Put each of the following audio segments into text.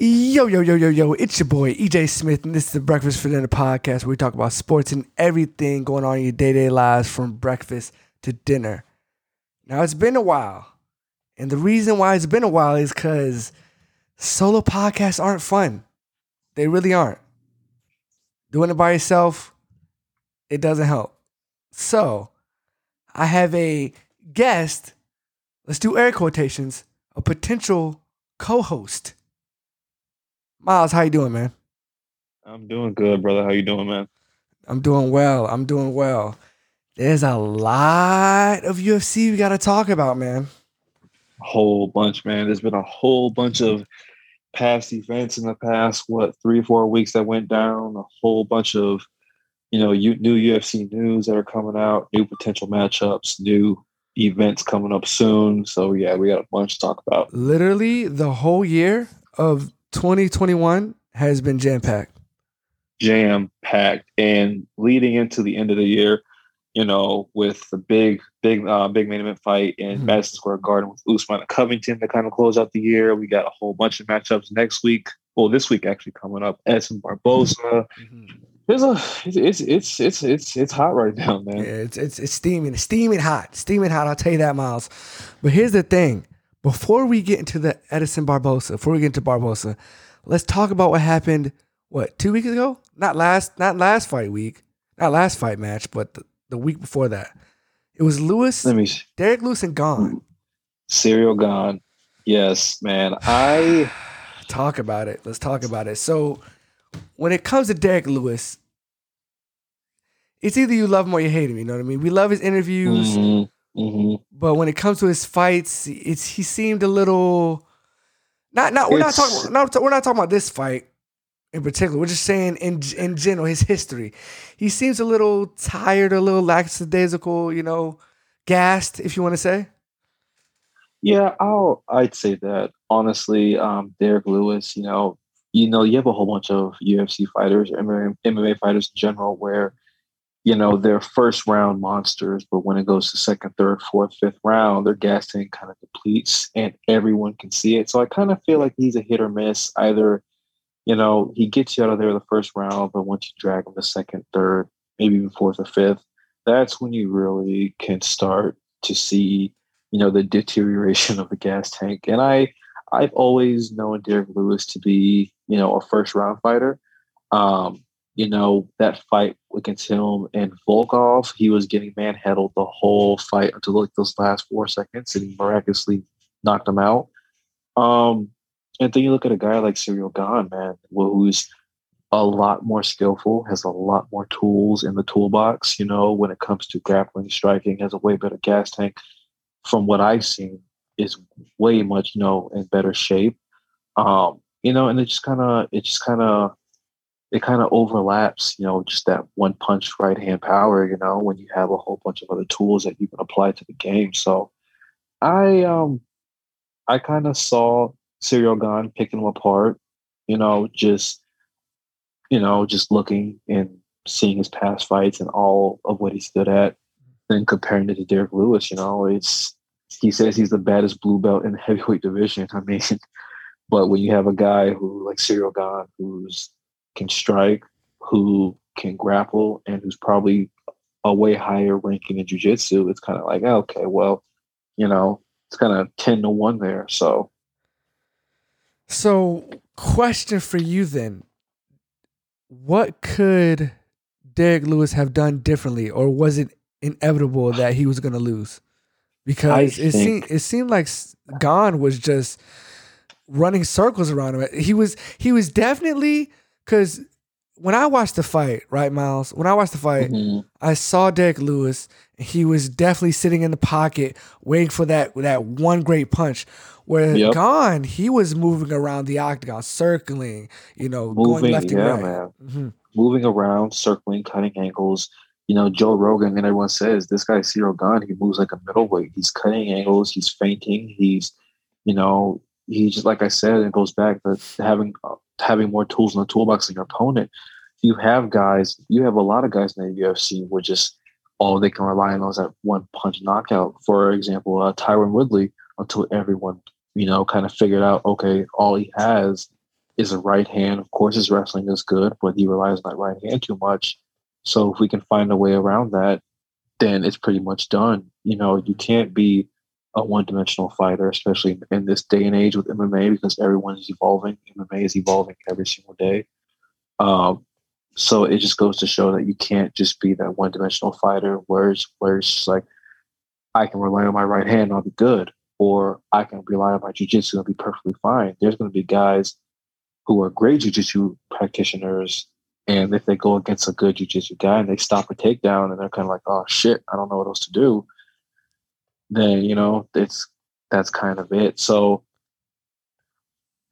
Yo, yo, yo, yo, yo, it's your boy EJ Smith, and this is the Breakfast for Dinner podcast where we talk about sports and everything going on in your day to day lives from breakfast to dinner. Now, it's been a while, and the reason why it's been a while is because solo podcasts aren't fun. They really aren't. Doing it by yourself, it doesn't help. So, I have a guest, let's do air quotations, a potential co host. Miles, how you doing, man? I'm doing good, brother. How you doing, man? I'm doing well. I'm doing well. There's a lot of UFC we got to talk about, man. A whole bunch, man. There's been a whole bunch of past events in the past, what, three or four weeks that went down. A whole bunch of, you know, new UFC news that are coming out, new potential matchups, new events coming up soon. So yeah, we got a bunch to talk about. Literally, the whole year of 2021 has been jam packed. Jam packed, and leading into the end of the year, you know, with the big, big, uh, big main event fight in mm-hmm. Madison Square Garden with Usman and Covington to kind of close out the year. We got a whole bunch of matchups next week. Well, this week actually coming up. Edson Barboza. Mm-hmm. There's a it's it's it's it's it's hot right now, man. Yeah, it's it's it's steaming, steaming hot, steaming hot. I'll tell you that, Miles. But here's the thing: before we get into the Edson Barboza, before we get into Barboza, let's talk about what happened. What two weeks ago? Not last, not last fight week, not last fight match, but the, the week before that. It was Lewis, Let me Derrick Lewis, and Gane. Ciryl Gane. Yes, man. I talk about it. Let's talk about it. So, when it comes to Derrick Lewis, it's either you love him or you hate him. You know what I mean? We love his interviews. Mm-hmm. Mm-hmm. But when it comes to his fights, it's he seemed a little not not we're it's, not talking not, we're not talking about this fight in particular. We're just saying in in general his history. He seems a little tired, a little lackadaisical, you know, gassed, if you want to say. Yeah, I'll I'd say that honestly. Um, Derrick Lewis, you know, you know, you have a whole bunch of UFC fighters or MMA, MMA fighters in general where you know, they're first round monsters, but when it goes to second, third, fourth, fifth round, their gas tank kind of depletes and everyone can see it. So I kind of feel like he's a hit or miss. Either, you know, he gets you out of there the first round, but once you drag him to second, third, maybe even fourth or fifth, that's when you really can start to see, you know, the deterioration of the gas tank. And I, I've always known Derrick Lewis to be, you know, a first round fighter. Um, you know, that fight against him and Volkov, he was getting manhandled the whole fight until like those last four seconds, and he miraculously knocked him out. Um, and then you look at a guy like Ciryl Gane, man, who's a lot more skillful, has a lot more tools in the toolbox. You know, when it comes to grappling, striking, has a way better gas tank. From what I've seen, is way much you know in better shape. Um, you know, and it just kind of it just kind of it kind of overlaps, you know, just that one punch right hand power, you know, when you have a whole bunch of other tools that you can apply to the game. So I um I kind of saw Ciryl Gane picking him apart, you know, just you know, just looking and seeing his past fights and all of what he's good at then comparing it to Derrick Lewis, you know, it's he says he's the baddest blue belt in the heavyweight division. I mean, but when you have a guy who like Ciryl Gane who's can strike, who can grapple, and who's probably a way higher ranking in jujitsu, it's kind of like, oh, okay, well, you know, it's kind of 10 to 1 there. So, so question for you then what could Derrick Lewis have done differently, or was it inevitable that he was going to lose? Because it seemed it seemed like Gane was just running circles around him. He was he was definitely because when I watched the fight, right, Miles, when I watched the fight, mm-hmm. I saw Derrick Lewis. He was definitely sitting in the pocket, waiting for that that one great punch. Where yep. Gane, he was moving around the octagon, circling, you know, moving, going left and right. Man. Mm-hmm. Moving around, circling, cutting angles. You know, Joe Rogan and everyone says this guy Ciryl Gane, he moves like a middleweight. He's cutting angles, he's feinting, he's, you know, he just like I said, it goes back to having having more tools in the toolbox than your opponent. You have guys, you have a lot of guys in the UFC where just all they can rely on is that one punch knockout. For example, uh, Tyron Woodley, until everyone you know kind of figured out, okay, all he has is a right hand. Of course, his wrestling is good, but he relies on that right hand too much. So if we can find a way around that, then it's pretty much done. You know, you can't be a one-dimensional fighter, especially in this day and age with MMA, because everyone is evolving. MMA is evolving every single day. Um, so it just goes to show that you can't just be that one-dimensional fighter, where it's where it's like I can rely on my right hand, and I'll be good, or I can rely on my jujitsu and be perfectly fine. There's going to be guys who are great jujitsu practitioners, and if they go against a good jujitsu guy and they stop a takedown and they're kind of like, "Oh shit, I don't know what else to do," then you know it's that's kind of it. So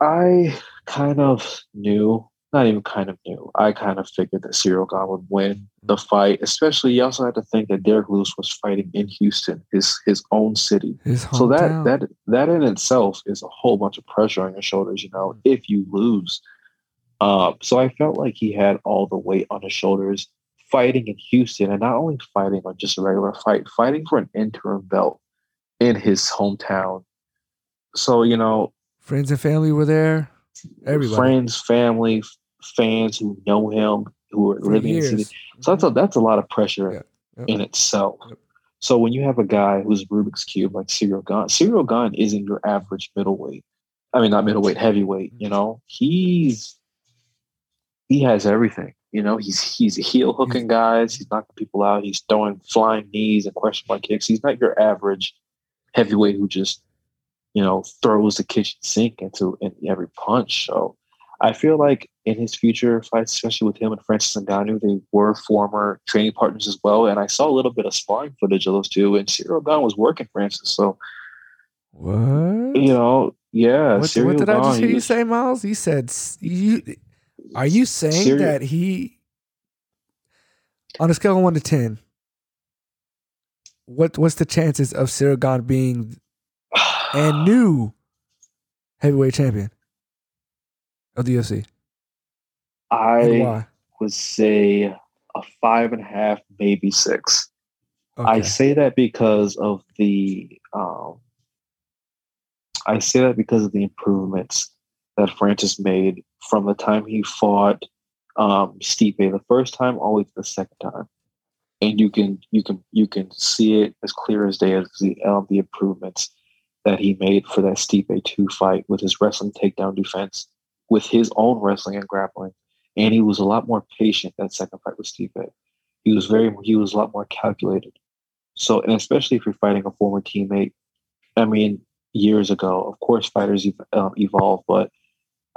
I kind of knew, not even kind of knew, I kind of figured that Ciryl Gane would win the fight. Especially, you also had to think that Derrick Lewis was fighting in Houston, his his own city. His so that that that in itself is a whole bunch of pressure on your shoulders. You know, if you lose. Uh, so I felt like he had all the weight on his shoulders fighting in Houston, and not only fighting on just a regular fight, fighting for an interim belt in his hometown. So, you know, friends and family were there. Everybody. Friends, family, fans who know him, who are For living years. in the city. So that's a, mm-hmm. that's a lot of pressure yeah. Yep. in itself. Yep. So when you have a guy who's Rubik's Cube like Ciryl Gane, Ciryl Gane isn't your average middleweight. I mean, not middleweight, heavyweight. Mm-hmm. You know, he's he has everything. You know, he's he's heel hooking guys. He's knocking people out. He's throwing flying knees and question mark kicks. He's not your average heavyweight who just you know throws the kitchen sink into in every punch. So I feel like in his future fights, especially with him and Francis Ngannou, they were former training partners as well. And I saw a little bit of sparring footage of those two, and Ciryl Gane was working Francis. So what you know, yeah. What, what did I just hear you say, Miles? You said you. Are you saying that he, on a scale of one to ten, what what's the chances of Ciryl being a new heavyweight champion of the UFC? I would say a five and a half, maybe six. Okay. I say that because of the um, I say that because of the improvements that Francis made from the time he fought um, Stipe the first time all the way to the second time and you can you can you can see it as clear as day as the um, the improvements that he made for that Stipe two fight with his wrestling takedown defense, with his own wrestling and grappling, and he was a lot more patient that second fight with Stipe. He was very he was a lot more calculated. So, and especially if you're fighting a former teammate, I mean, years ago, of course, fighters um, evolve, but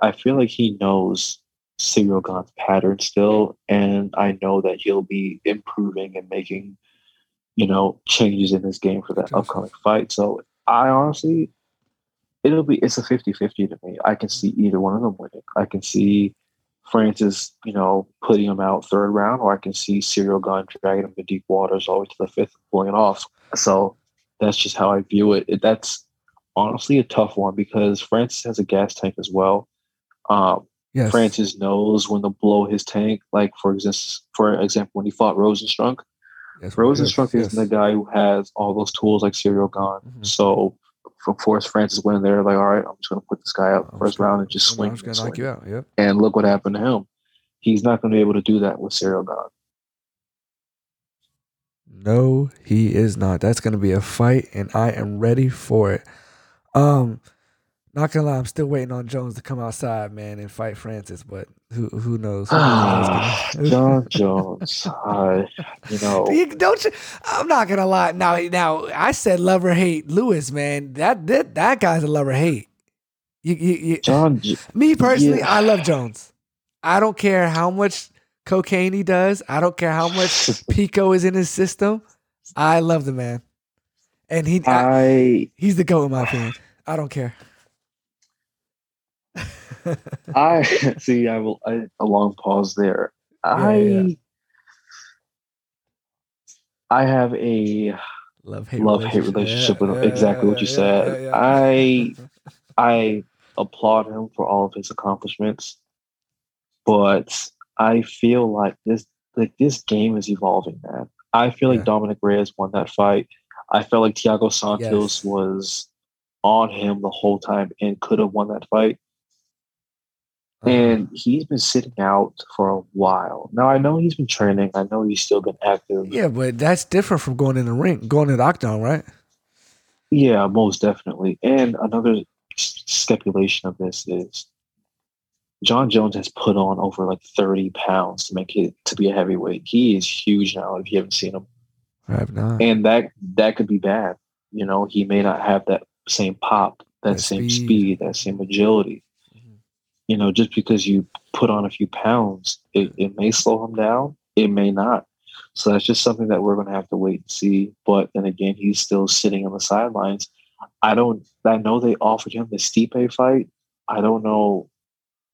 I feel like he knows Ciryl Gane's pattern still, and I know that he'll be improving and making, you know, changes in his game for that upcoming fight. So I honestly, it'll be it's a 50-50 to me. I can see either one of them winning. I can see Francis, you know, putting him out third round, or I can see Ciryl Gane dragging him to deep waters all the way to the fifth, pulling it off. So that's just how I view it. it that's honestly a tough one because Francis has a gas tank as well. Um, Yes. Francis knows when to blow his tank. Like for example, for example, when he fought Rozenstruik. yes, Rozenstruik yes, isn't the guy who has all those tools like Ciryl Gane. Mm-hmm. So for Forrest Francis went in there like, all right, I'm just going to put this guy out first round and just swing. I'm just going to knock you out. Yep. And look what happened to him. He's not going to be able to do that with Ciryl Gane. No, he is not. That's going to be a fight, and I am ready for it. Um, not gonna lie, I'm still waiting on Jones to come outside, man, and fight Francis. But who who knows? Jon Jones, uh, you know, don't you? I'm not gonna lie. Now, now, I said love or hate Lewis, man. That that that guy's a love or hate. You, you, you John, me personally, yeah. I love Jones. I don't care how much cocaine he does. I don't care how much Pico is in his system. I love the man, and he, I, I he's the goat in my opinion. I don't care. I see. I will. I, a long pause there. Yeah, I yeah. I have a love hate love hate relationship with him. exactly what you said. I I applaud him for all of his accomplishments, but I feel like this like this game is evolving, man. I feel like Dominick Reyes won that fight. I felt like Thiago Santos yes. was on him the whole time and could have won that fight. Uh-huh. And he's been sitting out for a while. Now I know he's been training. I know he's still been active. Yeah, but that's different from going in the ring, going in the octagon, right? Yeah, most definitely. And another stipulation of this is Jon Jones has put on over like 30 pounds to make it to be a heavyweight. He is huge now if you haven't seen him. I have not. And that that could be bad. You know, he may not have that same pop, that, that same speed. speed. that same agility. You know, just because you put on a few pounds, it, it may slow him down. It may not. So that's just something that we're going to have to wait and see. But then again, he's still sitting on the sidelines. I don't. I know they offered him the Stipe fight. I don't know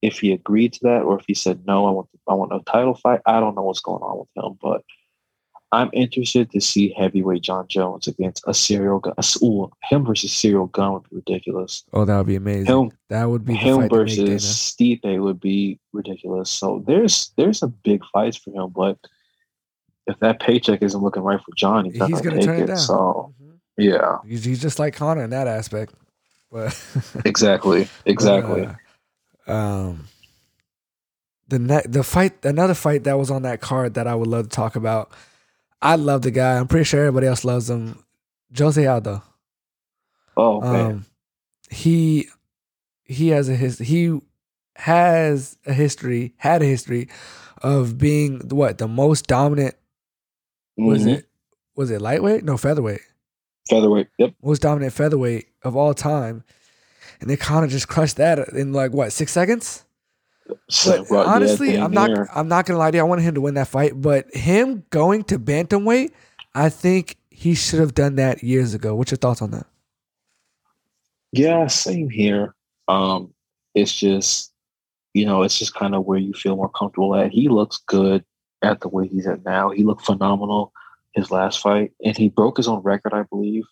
if he agreed to that or if he said no. I want. I want a title fight. I don't know what's going on with him, but I'm interested to see heavyweight Jon Jones against a Ciryl Gane. Ooh, him versus Ciryl Gane would be ridiculous. Oh, that would be amazing. Him, that would be him versus Stipe would be ridiculous. So there's there's some big fights for him, but if that paycheck isn't looking right for Jon, he's, he's going to turn it, down. So mm-hmm. yeah, he's, he's, just like Conor in that aspect. But exactly, exactly. Uh, um, the ne- the fight, another fight that was on that card that I would love to talk about I love the guy. I'm pretty sure everybody else loves him. Jose Aldo. Oh man. Um, he he has a his he has a history had a history of being what the most dominant mm-hmm. was it was it lightweight no featherweight featherweight yep most dominant featherweight of all time and they kind of just crushed that in like what six seconds but honestly, I'm not. Here. I'm not gonna lie to you. I wanted him to win that fight, but him going to bantamweight, I think he should have done that years ago. What's your thoughts on that? Yeah, same here. Um, it's just, you know, it's just kind of where you feel more comfortable at. He looks good at the way he's at now. He looked phenomenal his last fight, and he broke his own record, I believe.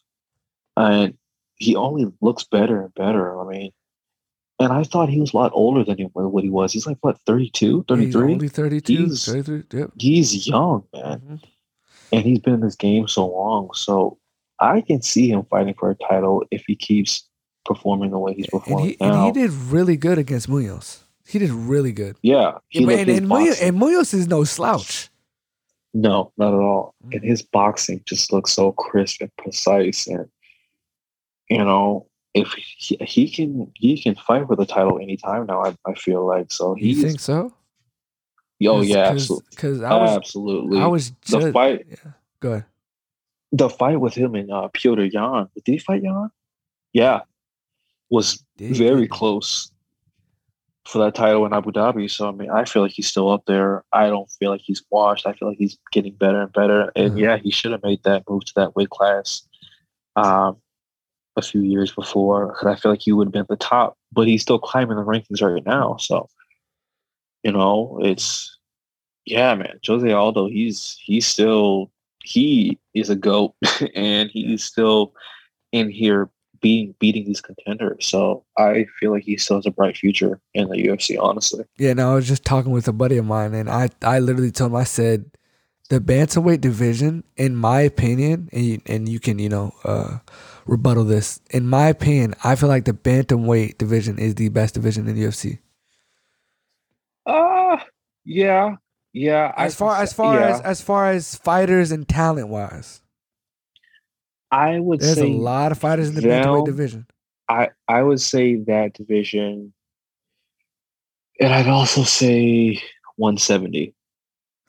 And he only looks better and better. I mean, and I thought he was a lot older than he, what he was. He's like, what, 32, 33? He's only 32, he's, 33, yep. he's young, man. Mm-hmm. And he's been in this game so long. So I can see him fighting for a title if he keeps performing the way he's performing and he, now. And he did really good against Munhoz. He did really good. Yeah. and, and, Munhoz, and Munhoz is no slouch. No, not at all. Mm-hmm. And his boxing just looks so crisp and precise. And, you know, if he, he, can he can fight for the title anytime now. I, I feel like so. You think so? Oh yeah, absolutely. Because I was absolutely. I was just, the fight. Yeah. Go ahead. The fight with him and uh, Petr Yan. Did he fight Yan? Yeah, was very close for that title in Abu Dhabi. So I mean, I feel like he's still up there. I don't feel like he's washed. I feel like he's getting better and better. And uh-huh. yeah, he should have made that move to that weight class. Um, a few years before because I feel like he would have been at the top, but he's still climbing the rankings right now. So, you know, it's yeah, man. Jose Aldo, he's he's still he is a goat, and he's still in here beating beating these contenders. So I feel like he still has a bright future in the UFC. Honestly, yeah. No, I was just talking with a buddy of mine, and I I literally told him I said the bantamweight division, in my opinion, and you, and you can you know. uh rebuttal this. In my opinion, I feel like the bantamweight division is the best division in the UFC. Uh yeah. Yeah. As far as far yeah. as as far as fighters and talent wise. I would There's say a lot of fighters in the bantamweight division. I I would say that division and I'd also say 170.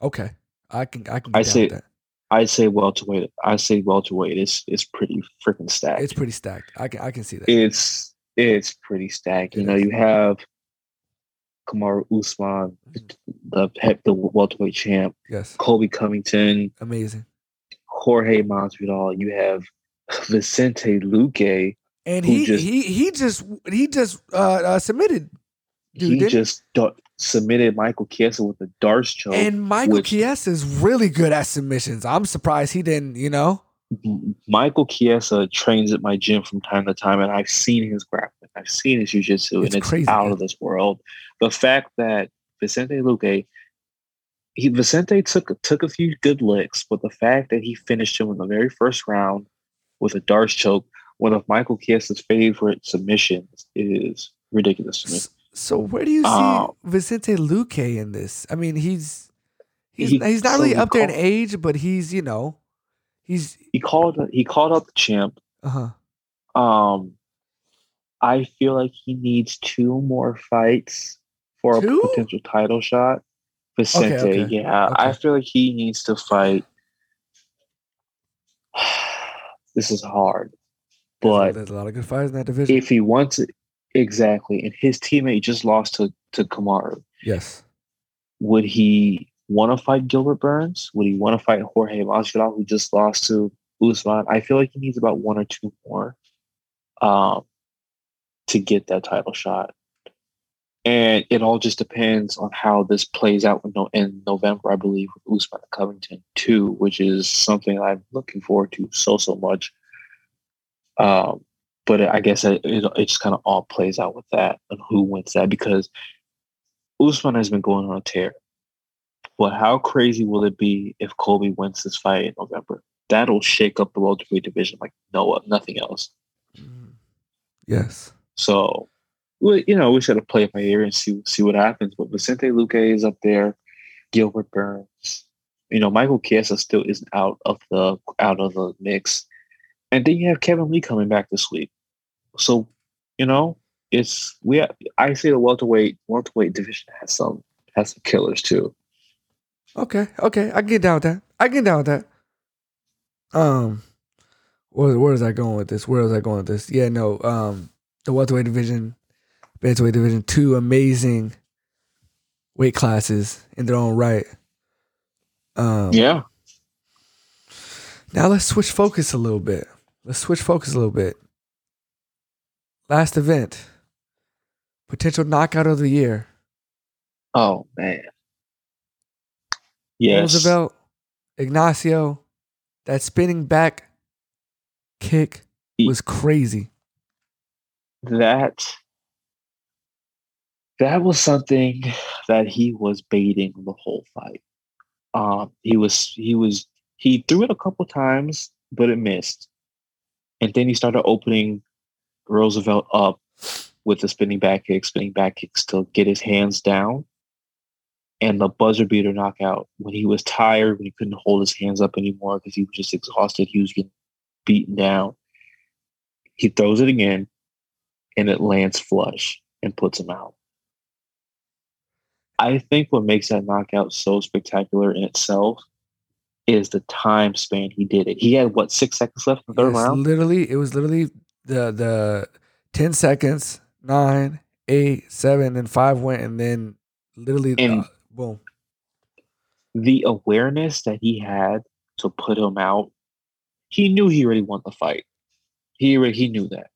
Okay. I can I can I say that. I'd say welterweight. I say welterweight is is pretty freaking stacked. It's pretty stacked. I can I can see that. It's it's pretty stacked. It you know, is. you have Kamaru Usman, the the welterweight champ. Yes. Colby Covington. Amazing. Jorge Masvidal. You have Vicente Luque. And he just, he he just he just uh, uh submitted. Dude, he just submitted Michael Chiesa with a D'Arce choke. And Michael which, Chiesa is really good at submissions. I'm surprised he didn't, you know. Michael Chiesa trains at my gym from time to time, and I've seen his grappling. I've seen his jiu-jitsu, it's and it's crazy, out man. of this world. The fact that Vicente Luque, he Vicente took took a few good licks, but the fact that he finished him in the very first round with a D'Arce choke, one of Michael Chiesa's favorite submissions, is ridiculous to me. So where do you see um, Vicente Luque in this? I mean, he's he's he, he's not so really up there in age, but he's you know, he's he called he called out the champ. Uh huh. Um, I feel like he needs two more fights for two? a potential title shot. Vicente, okay, okay. yeah, okay. I feel like he needs to fight. this is hard, but there's a lot of good fights in that division. If he wants it, exactly, and his teammate just lost to to Kamaru. Yes. Would he want to fight Gilbert Burns? Would he want to fight Jorge Masvidal, who just lost to Usman? I feel like he needs about one or two more um, to get that title shot. And it all just depends on how this plays out in November, I believe, with Usman Covington too, which is something I'm looking forward to so so much. Um, but I guess it, it, it just kind of all plays out with that and who wins that because Usman has been going on a tear. But how crazy will it be if Colby wins this fight in November? That'll shake up the welterweight division like no nothing else. Mm. Yes. So well, you know, we should have played by ear and see see what happens. But Vicente Luque is up there, Gilbert Burns. You know, Michael Chiesa still isn't out of the out of the mix, and then you have Kevin Lee coming back this week. So, you know, it's we. Have, I say the welterweight welterweight division has some has some killers too. Okay, okay, I get down with that. I get down with that. Um, where where is I going with this? Where is I going with this? Yeah, no. Um, the welterweight division bantamweight division, two amazing weight classes in their own right. Um, yeah. Now let's switch focus a little bit. Let's switch focus a little bit. Last event, potential knockout of the year. Oh man. Yes. Roosevelt, Ignacio, that spinning back kick was crazy. That that was something that he was baiting the whole fight. Um, he was he was he threw it a couple times, but it missed, and then he started opening Roosevelt up with the spinning back kicks, spinning back kicks to get his hands down, and the buzzer beater knockout when he was tired, when he couldn't hold his hands up anymore because he was just exhausted, he was getting beaten down. He throws it again, and it lands flush and puts him out. I think what makes that knockout so spectacular in itself is the time span he did it. He had what six seconds left in the third yes, round. Literally, it was literally the the ten seconds, nine, eight, seven, and five went, and then literally and uh, boom. The awareness that he had to put him out, he knew he already won the fight. He already, he knew that.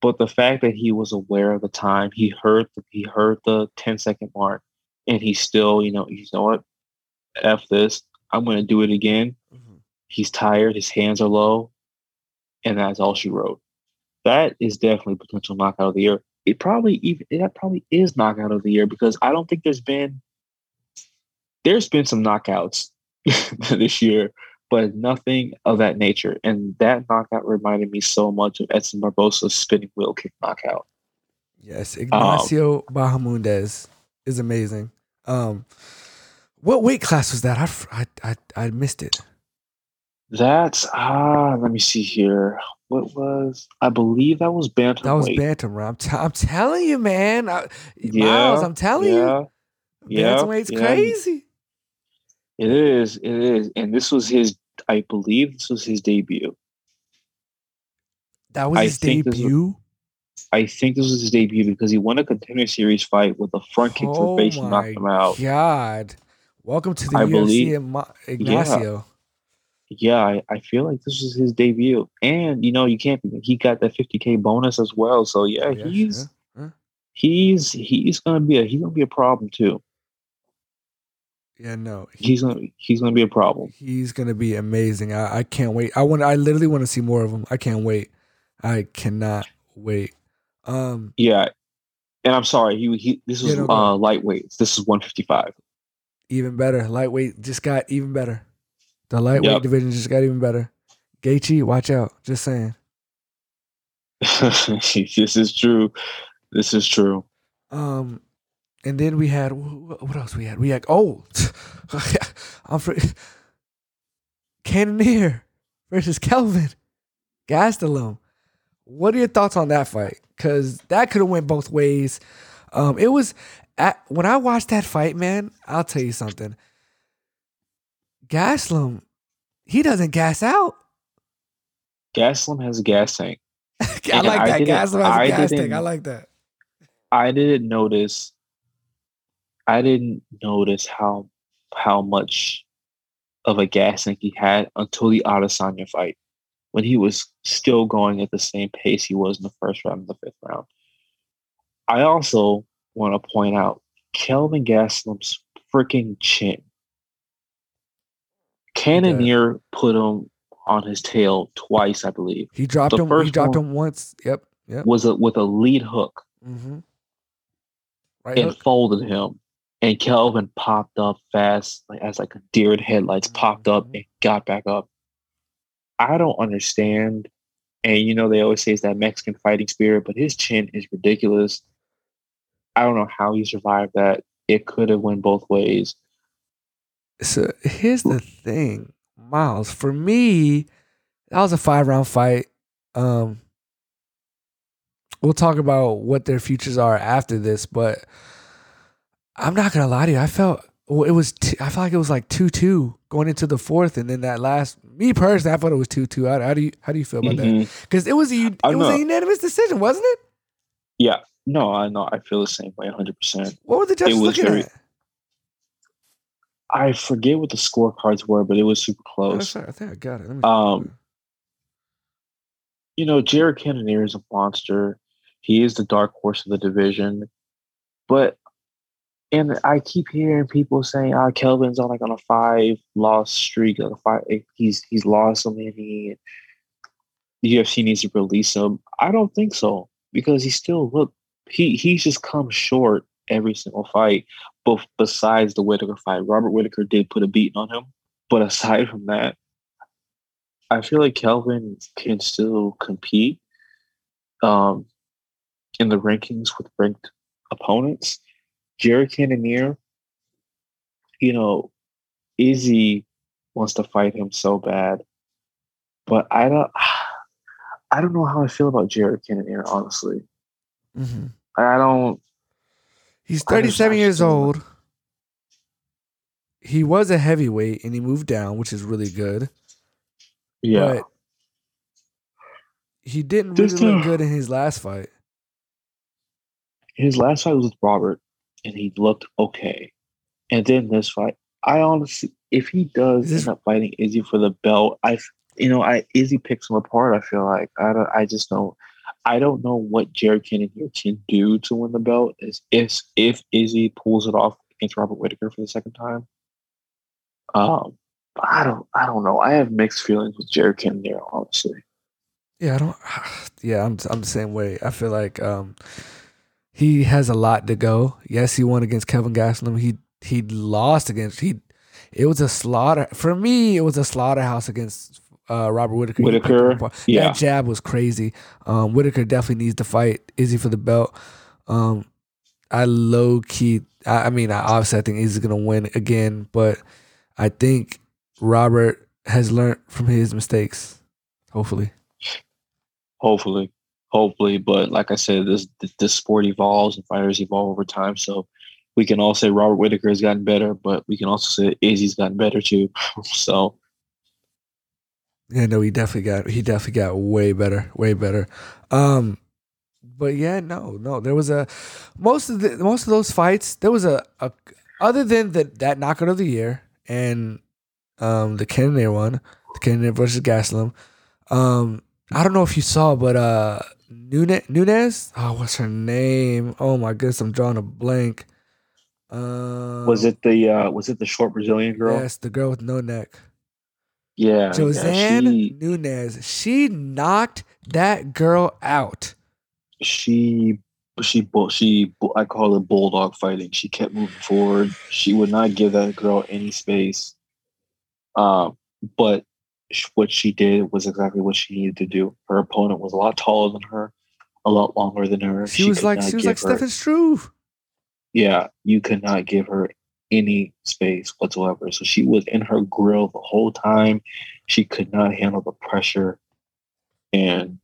But the fact that he was aware of the time, he heard the, he heard the 10 second mark, and he still, you know, you know what? F this. I'm going to do it again. Mm-hmm. He's tired. His hands are low. And that's all she wrote. That is definitely potential knockout of the year. It probably even that probably is knockout of the year because I don't think there's been there's been some knockouts this year but nothing of that nature. And that knockout reminded me so much of Edson Barboza's spinning wheel kick knockout. Yes, Ignacio um, Bahamondes is amazing. Um, what weight class was that? I, I, I, I missed it. That's ah. Let me see here. What was? I believe that was bantam. That was bantam. I'm, t- I'm telling you, man. I, yeah, Miles, I'm telling yeah, you. Yeah, bantamweight's yeah. crazy. It is. It is. And this was his. I believe this was his debut. That was I his debut. Was, I think this was his debut because he won a contender series fight with a front kick oh to the face and knocked him out. God, welcome to the I UFC, believe, Ignacio. Yeah, yeah I, I, feel like this is his debut, and you know you can't. He got that 50k bonus as well, so yeah, yeah he's yeah. Huh? he's he's gonna be a he's gonna be a problem too. Yeah, no, he, he's gonna he's gonna be a problem. He's gonna be amazing. I, I can't wait. I want. I literally want to see more of him. I can't wait. I cannot wait. Um. Yeah, and I'm sorry. He he. This was yeah, no, uh, lightweight. This is 155. Even better. Lightweight just got even better. The lightweight yep. division just got even better. Gaethje, watch out. Just saying. this is true. This is true. Um, and then we had what else? We had we had oh, I'm for Cannonier versus Kelvin Gastelum. What are your thoughts on that fight? Because that could have went both ways. Um, it was when I watched that fight, man. I'll tell you something. Gaslam, he doesn't gas out. Gaslam has a gas tank. I like that. Gaslam has a gas tank. I like that. I didn't notice. I didn't notice how how much of a gas tank he had until the Adesanya fight, when he was still going at the same pace he was in the first round and the fifth round. I also want to point out Kelvin Gastelum's freaking chin. Cannonier put him on his tail twice, I believe. He dropped the him. He dropped him once. Yep. Yep. Was a, with a lead hook. Mm-hmm. Right and hook. folded him. And Kelvin popped up fast, like as like a deer in headlights, mm-hmm. popped up and got back up. I don't understand. And you know, they always say it's that Mexican fighting spirit, but his chin is ridiculous. I don't know how he survived that. It could have went both ways. So here's the thing, Miles. For me, that was a five round fight. Um, we'll talk about what their futures are after this, but I'm not gonna lie to you. I felt well, it was. T- I felt like it was like two two going into the fourth, and then that last. Me personally, I thought it was two two. How, how do you how do you feel about mm-hmm. that? Because it was a it was know. a unanimous decision, wasn't it? Yeah. No, I know. I feel the same way, hundred percent. What were the judges looking very, at? I forget what the scorecards were, but it was super close. I think I got it. Um, you know, Jared Cannonier is a monster. He is the dark horse of the division, but and I keep hearing people saying, "Ah, oh, Kelvin's on like on a five loss streak, like a five. He's he's lost so many. The UFC needs to release him." I don't think so because he still look he he's just come short every single fight. But besides the Whittaker fight, Robert Whittaker did put a beating on him. But aside from that, I feel like Kelvin can still compete um, in the rankings with ranked opponents Jared Cannonier, you know, Izzy wants to fight him so bad, but I don't. I don't know how I feel about Jared Cannonier, honestly. Mm-hmm. I don't. He's 37 years old. He was a heavyweight and he moved down, which is really good. Yeah. But he didn't really look good in his last fight. His last fight was with Robert and he looked okay. And then this fight, I honestly, if he does end up fighting Izzy for the belt, I, you know, I Izzy picks him apart. I feel like I don't, I just don't, I don't know what Jared Cannonier can do to win the belt. Is if if Izzy pulls it off against Robert Whittaker for the second time. Um, I don't, I don't know. I have mixed feelings with Jared Cannonier, honestly. Yeah, I don't. Yeah, I'm, I'm the same way. I feel like, um, he has a lot to go. Yes, he won against Kevin Gastelum. He he lost against he. It was a slaughter for me. It was a slaughterhouse against uh, Robert Whitaker. Whittaker, yeah, that jab was crazy. Um, Whittaker definitely needs to fight Izzy for the belt. Um, I low key. I, I mean, I obviously I think Izzy's gonna win again, but I think Robert has learned from his mistakes. Hopefully. Hopefully hopefully. But like I said, this this sport evolves and fighters evolve over time. So we can all say Robert Whittaker has gotten better, but we can also say Izzy's gotten better too. so yeah, no, he definitely got he definitely got way better, way better. Um, but yeah, no, no, there was a most of the most of those fights. There was a, a other than that that knockout of the year and um the Cannonier one, the Cannonier versus Gaslam. Um, I don't know if you saw, but uh Nunes, Nunes. Oh, what's her name? Oh my goodness, I'm drawing a blank. Uh, was it the uh, was it the short Brazilian girl? Yes, the girl with no neck. Yeah, Josiane yeah, she, Nunes. She knocked that girl out. She she she I call it bulldog fighting. She kept moving forward. She would not give that girl any space. Um, but what she did was exactly what she needed to do. Her opponent was a lot taller than her, a lot longer than her. She, she was like she was like Struve. yeah, you could not give her any space whatsoever. So she was in her grill the whole time. She could not handle the pressure and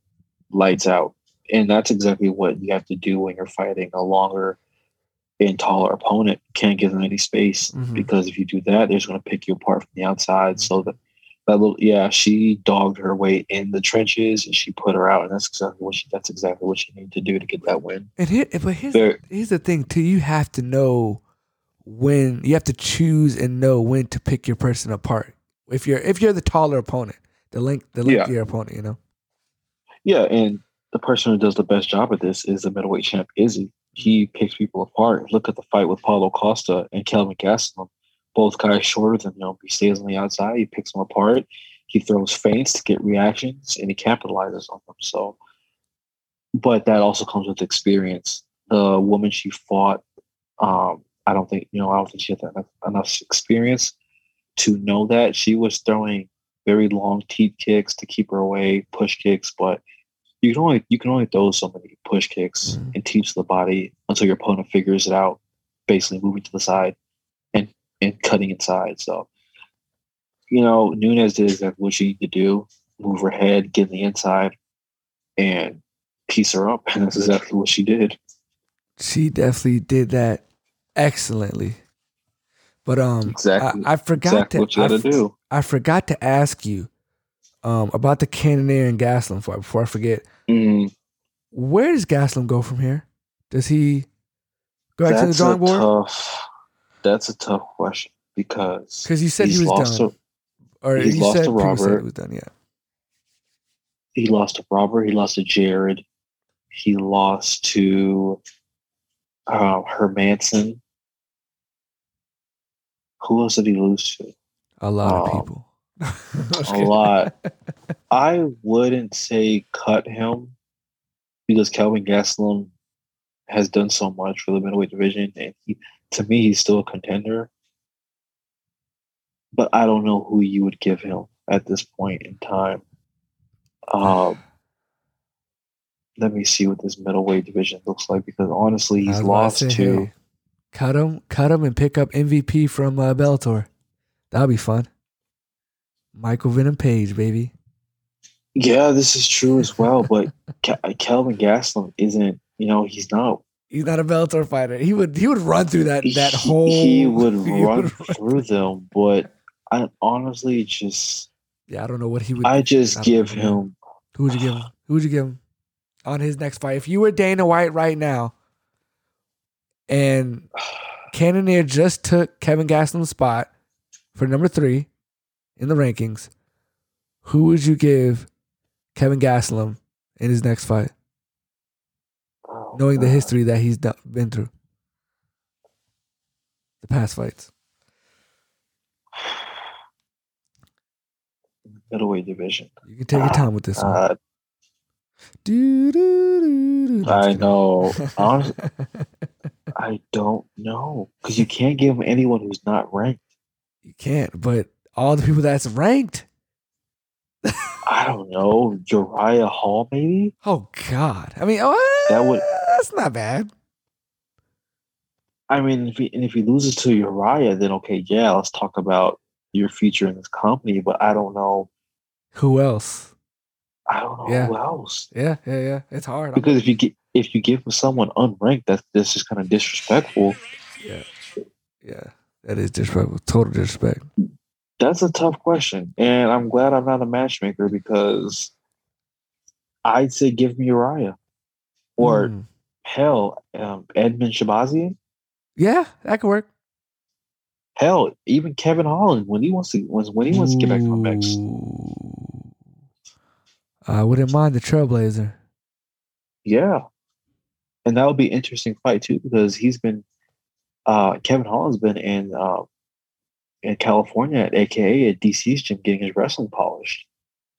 lights out. And that's exactly what you have to do when you're fighting a longer and taller opponent. Can't give them any space mm-hmm. because if you do that, they're just going to pick you apart from the outside. So that that little yeah, she dogged her way in the trenches and she put her out, and that's exactly what she that's exactly what she needed to do to get that win. And here, but here's there, here's the thing too: you have to know when you have to choose and know when to pick your person apart. If you're if you're the taller opponent, the length the lengthier yeah. opponent, you know. Yeah, and the person who does the best job of this is the middleweight champ Izzy. He picks people apart. Look at the fight with Paulo Costa and Kelvin Gastelum both guys shorter than him. He stays on the outside. He picks them apart. He throws feints to get reactions, and he capitalizes on them. So, but that also comes with experience. The woman she fought, um, I don't think you know. I don't think she had enough, enough experience to know that she was throwing very long teep kicks to keep her away, push kicks, but you can only you can only throw so many push kicks mm-hmm. and teach the body until your opponent figures it out, basically moving to the side and and cutting inside. So, you know, Nunes did exactly what she needed to do move her head, get in the inside, and piece her up. And that's exactly what she did. She definitely did that excellently. But um, exactly. I, I forgot exactly to. What you I, do. I forgot to ask you um about the Cannonier and Gastelum fight before I forget. Mm. Where does Gastelum go from here? Does he go back That's to the drawing board? Tough, that's a tough question because because you said he was done, to, or he lost to Robert. was done, yeah. He lost to Robert. He lost to Jared. He lost to uh, Hermansson. Who else did he lose to? A lot um, of people. a lot. I wouldn't say cut him because Kelvin Gastelum has done so much for the middleweight division, and he to me, he's still a contender. But I don't know who you would give him at this point in time. Um, let me see what this middleweight division looks like because honestly, he's lost to. Cut him, cut him, and pick up MVP from uh, Bellator. That'll be fun. Michael Venom Page, baby. Yeah, this is true as well. But Kelvin Gastelum isn't. You know, he's not He's not a Bellator fighter. He would he would run through that that he, whole. He would he run would through them, but I honestly just. Yeah, I don't know what he would. I just I give him. Who would you give him? Who would you give him on his next fight? If you were Dana White right now, and Cannonier just took Kevin Gastelum's spot for number three in the rankings, who would you give Kevin Gastelum in his next fight? knowing the history that he's been through, the past fights. Middleweight division. You can take your time with this one. Uh, do, do, do, I know. Honestly, I don't know because you can't give him anyone who's not ranked. You can't, but all the people that's ranked. I don't know. Uriah Hall, maybe. Oh God! I mean, oh, that would that's not bad. I mean, if he, and if he loses to Uriah, then okay, yeah, let's talk about your future in this company. But I don't know who else. I don't know yeah. who else. Yeah, yeah, yeah. It's hard because if you get if you give someone unranked, that's that's just kind of disrespectful. Yeah, yeah, that is disrespectful. Total disrespect. That's a tough question, and I'm glad I'm not a matchmaker because I'd say give me Uriah or. Mm hell, um, Edmen Shahbazyan. Yeah, that could work. Hell, even Kevin Holland when he wants to when, he wants to get back mix. I wouldn't mind the Trailblazer. Yeah, and that would be an interesting fight too because he's been uh, Kevin Holland's been in uh, in California at AKA at DC's gym getting his wrestling polished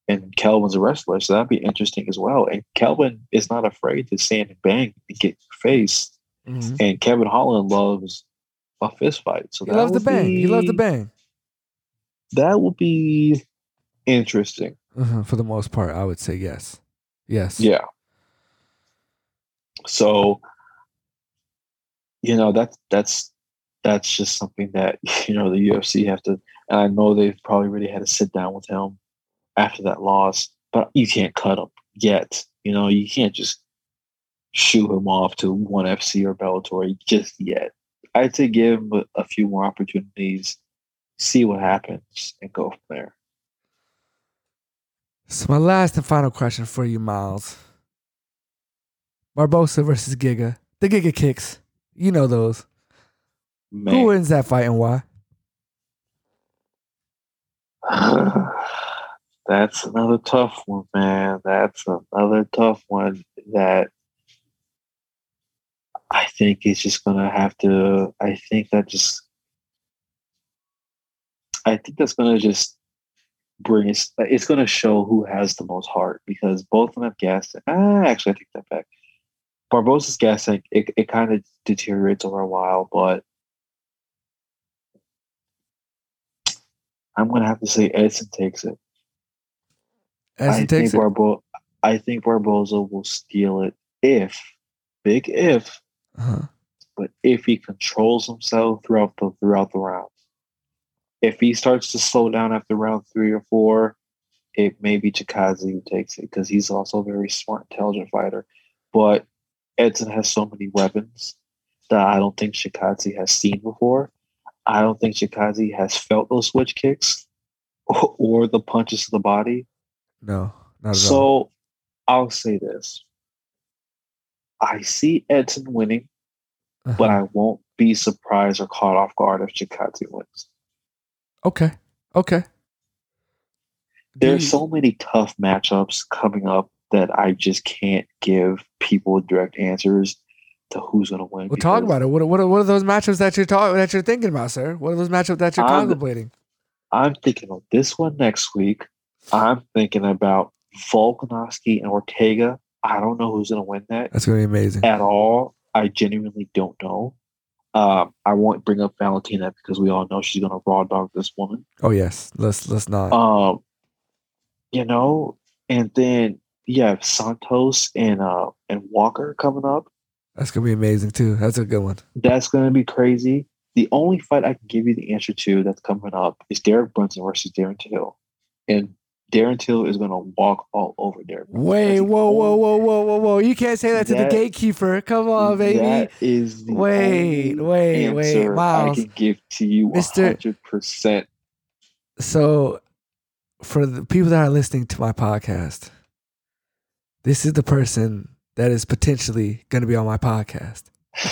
and Kelvin's a wrestler, so that'd be interesting as well. And Kelvin is not afraid to stand and bang and get your face. Mm-hmm. And Kevin Holland loves a fist fight. So he loves the bang. Be, he loves the bang. That would be interesting. Uh-huh. For the most part, I would say yes. Yes. Yeah. So you know that's that's that's just something that you know the UFC have to. And I know they've probably really had to sit down with him after that loss, but you can't cut him yet. You know, you can't just shoot him off to one FC or Bellator just yet. I'd say give him a, a few more opportunities, see what happens, and go from there. So my last and final question for you, Miles. Barboza versus Giga. The Giga kicks. You know those. Man. Who wins that fight and why? That's another tough one, man. That's another tough one that I think is just gonna have to. I think that just. I think that's gonna just bring us. It's gonna show who has the most heart because both of them have gas. Ah, actually, I take that back. Barboza's gas tank it, it kind of deteriorates over a while, but I'm gonna have to say Edson takes it. Edson I takes think it. Barbo- I think Barboza will steal it if, big if, uh-huh. but if he controls himself throughout the throughout the round. If he starts to slow down after round three or four, it may be Chikadze who takes it because he's also a very smart, intelligent fighter. But Edson has so many weapons that I don't think Chikadze has seen before. I don't think Chikadze has felt those switch kicks or, or the punches to the body. No, not at so, all. I'll say this. I see Edson winning, uh-huh. but I won't be surprised or caught off guard if Chikadze wins. Okay. Okay. There's so many tough matchups coming up that I just can't give people direct answers to who's going to win. We'll talk about it. What, what, what are those matchups that you're talking that you're thinking about, sir? What are those matchups that you're I'm, contemplating? I'm thinking of this one next week. I'm thinking about Volkanovski and Ortega. I don't know who's going to win that. That's going to be amazing at all. I genuinely don't know. Um, I won't bring up Valentina because we all know she's going to raw dog this woman. Oh yes, let's let's not. Um, you know, and then you have Santos and uh and Walker coming up. That's gonna be amazing too. That's a good one. That's gonna be crazy. The only fight I can give you the answer to that's coming up is Derek Brunson versus Darren Till, and Darren Till is gonna walk all over Derek. Wait, whoa, whoa, whoa, whoa, whoa, whoa! You can't say that, that to the gatekeeper. Come on, baby. That is the wait, wait, wait, Miles. I can give to you hundred percent. So, for the people that are listening to my podcast, this is the person that is potentially going to be on my podcast.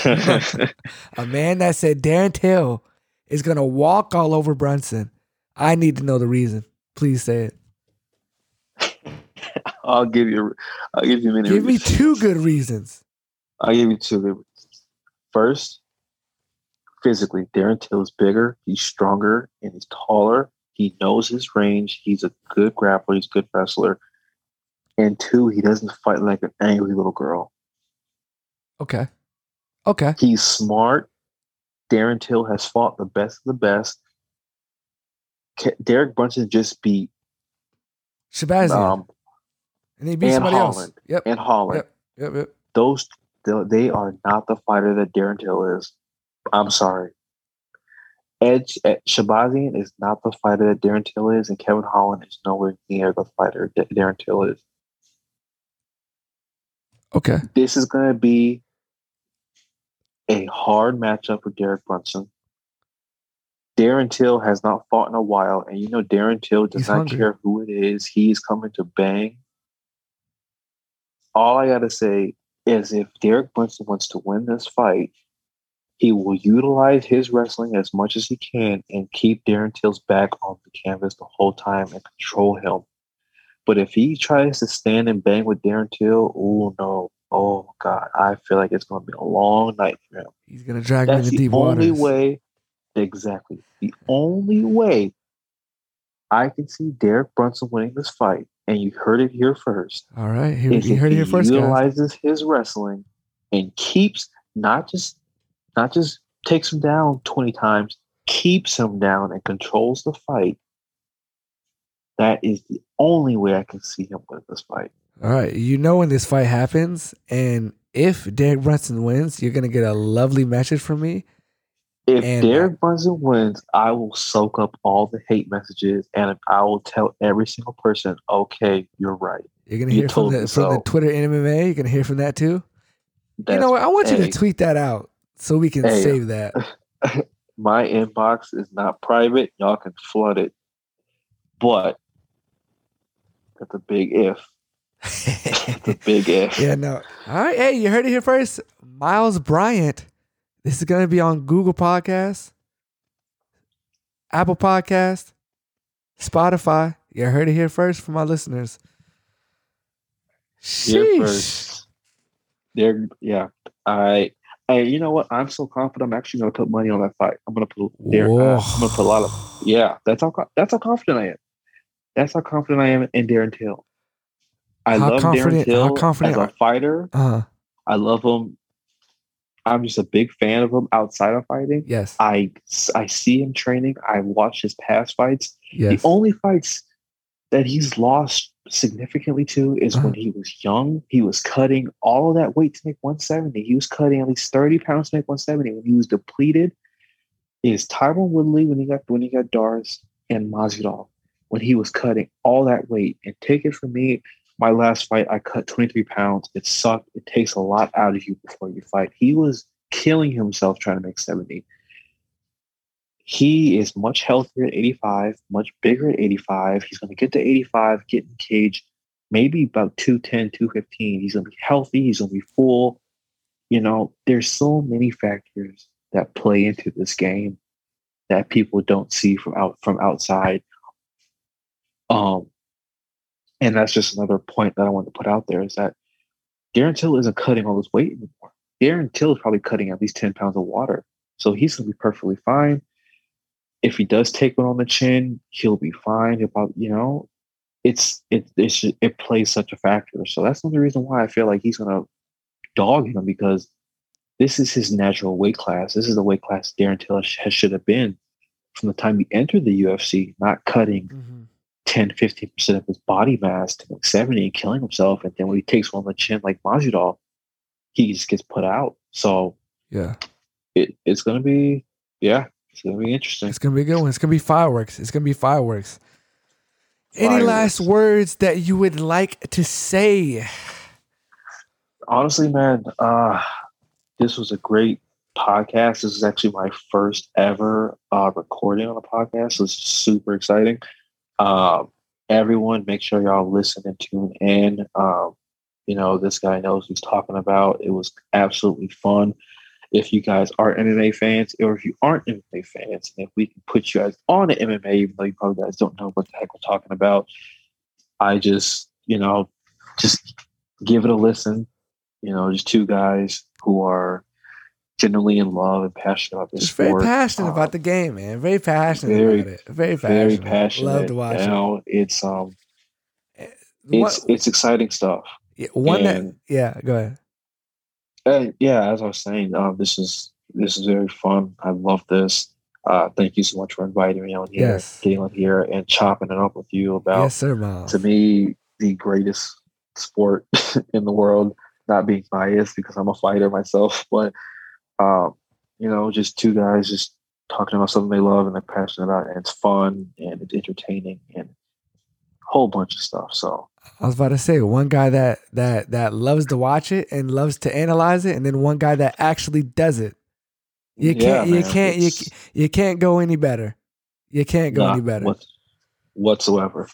a man that said Darren Till is going to walk all over Brunson. I need to know the reason. Please say it. I'll give you. I'll give you many. Give reasons. me two good reasons. I'll give you two good reasons. First, physically, Darren Till is bigger. He's stronger and he's taller. He knows his range. He's a good grappler. He's a good wrestler and two, he doesn't fight like an angry little girl. Okay. Okay. He's smart. Darren Till has fought the best of the best. Derek Brunson just beat Shahbazyan. Um, and he beat somebody Holland. else. Yep. And Holland. Yep. Yep. Yep. Those they are not the fighter that Darren Till is. I'm sorry. Edmen Shahbazyan is not the fighter that Darren Till is, and Kevin Holland is nowhere near the fighter that Darren Till is. Okay. This is going to be a hard matchup for Derek Brunson. Darren Till has not fought in a while, and you know Darren Till does He's not hungry. care who it is. He's coming to bang. All I gotta say is if Derek Brunson wants to win this fight, he will utilize his wrestling as much as he can and keep Darren Till's back on the canvas the whole time and control him. But if he tries to stand and bang with Darren Till, oh no, oh god, I feel like it's going to be a long night for him. He's going to drag That's me into deep waters. The only way, exactly, the only way I can see Derek Brunson winning this fight, and you heard it here first. All right, here, you heard it here first. Utilizes guys. his wrestling and keeps not just not just takes him down twenty times, keeps him down and controls the fight that is the only way I can see him win this fight. All right. You know when this fight happens and if Derek Brunson wins, you're gonna get a lovely message from me. If and Derek Brunson wins, I will soak up all the hate messages and I will tell every single person, okay, you're right. You're gonna you hear from the from the Twitter MMA. You're gonna hear from that too. That's, you know what? I want hey, you to tweet that out so we can hey, save that. My inbox is not private. Y'all can flood it, but that's a big if. that's a big if. Yeah, no. All right, hey, you heard it here first. Miles Bryant. This is gonna be on Google Podcasts, Apple Podcast, Spotify. You heard it here first from my listeners. Sheesh. first. There, yeah. I, I, you know what? I'm so confident. I'm actually going to put money on that fight. I'm going to put there. Uh, I'm going to put a lot of. Yeah, that's how. That's how confident I am. That's how confident I am in Darren Till. I how love Darren Till confident as a fighter. Uh-huh. I love him. I'm just a big fan of him outside of fighting. Yes. I I see him training. I watch his past fights. Yes. The only fights that he's lost significantly to is uh-huh. when he was young. He was cutting all of that weight to make 170. He was cutting at least 30 pounds to make 170. When he was depleted, is Tyron Woodley when he got when he got Doris and Masvidal when he was cutting all that weight. And take it from me, my last fight I cut 23 pounds. It sucked. It takes a lot out of you before you fight. He was killing himself trying to make 70 he is much healthier at 85, much bigger at 85. He's going to get to 85, get in cage, maybe about 210, 215. He's going to be healthy. He's going to be full. You know, there's so many factors that play into this game that people don't see from out from outside. Um, and that's just another point that I want to put out there is that Darren Till isn't cutting all this weight anymore. Darren Till is probably cutting at least 10 pounds of water. So he's going to be perfectly fine if he does take one on the chin, he'll be fine. About you know, it's it it, it plays such a factor. So that's another reason why I feel like he's gonna dog him because this is his natural weight class. This is the weight class Darren Till has, should have been from the time he entered the UFC, not cutting mm-hmm. 10, 15% of his body mass to like 70 and killing himself. And then when he takes one on the chin like Masvidal, he just gets put out. So yeah, it, it's going to be, yeah, it's gonna be interesting. It's gonna be a good one. It's gonna be fireworks. It's gonna be fireworks. fireworks. Any last words that you would like to say? Honestly, man, uh, this was a great podcast. This is actually my first ever uh, recording on a podcast. So it's super exciting. Um, everyone, make sure y'all listen and tune in. Um, you know, this guy knows he's talking about. It was absolutely fun if you guys are MMA fans or if you aren't MMA fans, and if we can put you guys on an MMA, even though you probably guys don't know what the heck we're talking about, I just, you know, just give it a listen. You know, just two guys who are genuinely in love and passionate about this just sport. Very passionate um, about the game, man. Very passionate very, about it. Very passionate. Very passionate. Love to watch you know, it. It's um, eh, it's what, it's exciting stuff. Yeah, one and, that yeah. Go ahead uh, yeah, as I was saying, uh, this is this is very fun. I love this. Uh, thank you so much for inviting me on here, yes. getting on here, and chopping it up with you about, yes, sir, Miles. to me, the greatest sport in the world. Not being biased because I'm a fighter myself, but um, you know, just two guys just talking about something they love and they're passionate about, and it's fun and it's entertaining and a whole bunch of stuff. So I was about to say one guy that that that loves to watch it and loves to analyze it, and then one guy that actually does it. You can't, yeah, you can't, you, you can't go any better. You can't go any better whatsoever.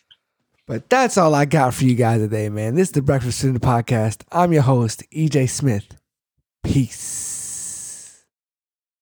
But that's all I got for you guys today, man. This is the Breakfast Student Podcast. I'm your host, EJ Smith. Peace.